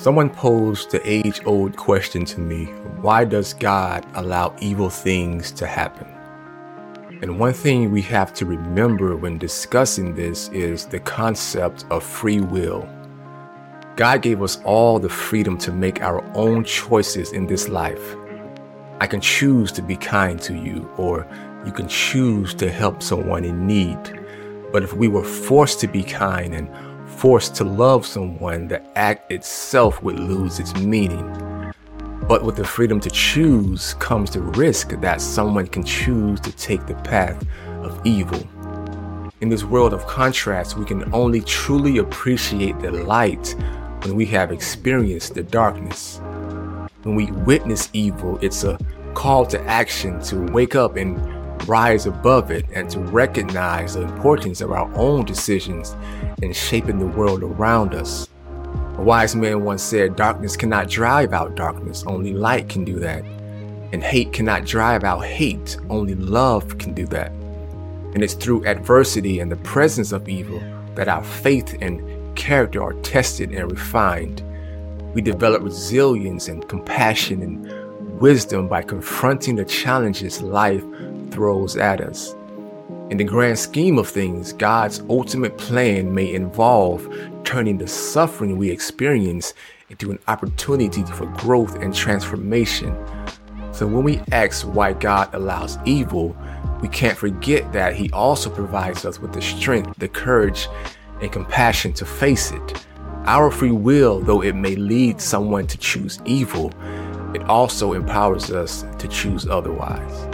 Someone posed the age old question to me why does God allow evil things to happen? And one thing we have to remember when discussing this is the concept of free will. God gave us all the freedom to make our own choices in this life. I can choose to be kind to you, or you can choose to help someone in need. But if we were forced to be kind and forced to love someone, the act itself would lose its meaning. But with the freedom to choose comes the risk that someone can choose to take the path of evil. In this world of contrast, we can only truly appreciate the light when we have experienced the darkness. When we witness evil, it's a call to action to wake up and rise above it and to recognize the importance of our own decisions in shaping the world around us. A wise man once said, Darkness cannot drive out darkness, only light can do that. And hate cannot drive out hate, only love can do that. And it's through adversity and the presence of evil that our faith and character are tested and refined. We develop resilience and compassion and wisdom by confronting the challenges life throws at us. In the grand scheme of things, God's ultimate plan may involve turning the suffering we experience into an opportunity for growth and transformation. So when we ask why God allows evil, we can't forget that He also provides us with the strength, the courage, and compassion to face it. Our free will, though it may lead someone to choose evil, it also empowers us to choose otherwise.